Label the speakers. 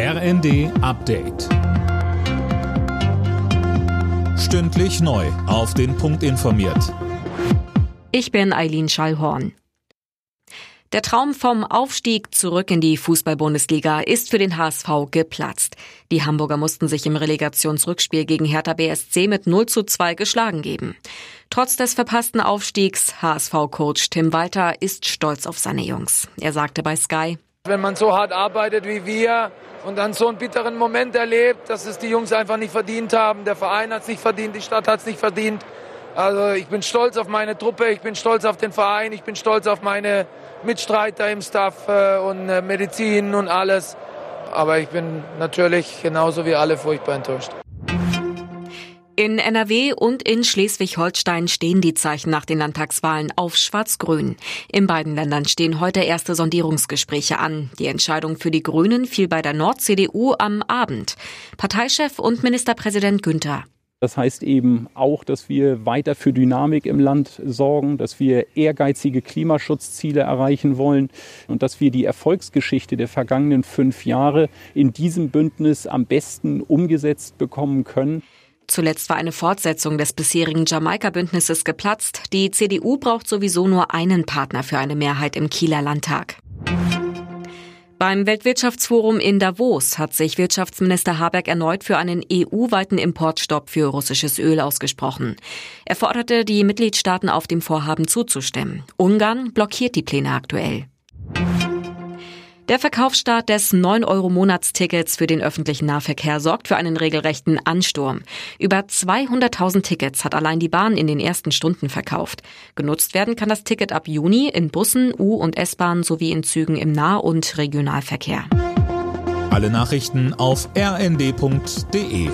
Speaker 1: RND Update. Stündlich neu. Auf den Punkt informiert.
Speaker 2: Ich bin Eileen Schallhorn. Der Traum vom Aufstieg zurück in die Fußball-Bundesliga ist für den HSV geplatzt. Die Hamburger mussten sich im Relegationsrückspiel gegen Hertha BSC mit 0 zu 2 geschlagen geben. Trotz des verpassten Aufstiegs, HSV-Coach Tim Walter ist stolz auf seine Jungs. Er sagte bei Sky,
Speaker 3: wenn man so hart arbeitet wie wir und dann so einen bitteren Moment erlebt, dass es die Jungs einfach nicht verdient haben, der Verein hat es nicht verdient, die Stadt hat es nicht verdient. Also ich bin stolz auf meine Truppe, ich bin stolz auf den Verein, ich bin stolz auf meine Mitstreiter im Staff äh, und äh, Medizin und alles. Aber ich bin natürlich genauso wie alle furchtbar enttäuscht.
Speaker 2: In NRW und in Schleswig-Holstein stehen die Zeichen nach den Landtagswahlen auf Schwarz-Grün. In beiden Ländern stehen heute erste Sondierungsgespräche an. Die Entscheidung für die Grünen fiel bei der Nord-CDU am Abend. Parteichef und Ministerpräsident Günther.
Speaker 4: Das heißt eben auch, dass wir weiter für Dynamik im Land sorgen, dass wir ehrgeizige Klimaschutzziele erreichen wollen und dass wir die Erfolgsgeschichte der vergangenen fünf Jahre in diesem Bündnis am besten umgesetzt bekommen können.
Speaker 2: Zuletzt war eine Fortsetzung des bisherigen Jamaika-Bündnisses geplatzt. Die CDU braucht sowieso nur einen Partner für eine Mehrheit im Kieler Landtag. Beim Weltwirtschaftsforum in Davos hat sich Wirtschaftsminister Habeck erneut für einen EU-weiten Importstopp für russisches Öl ausgesprochen. Er forderte die Mitgliedstaaten auf, dem Vorhaben zuzustimmen. Ungarn blockiert die Pläne aktuell. Der Verkaufsstart des 9-Euro-Monatstickets für den öffentlichen Nahverkehr sorgt für einen regelrechten Ansturm. Über 200.000 Tickets hat allein die Bahn in den ersten Stunden verkauft. Genutzt werden kann das Ticket ab Juni in Bussen, U- und S-Bahn sowie in Zügen im Nah- und Regionalverkehr.
Speaker 1: Alle Nachrichten auf rnd.de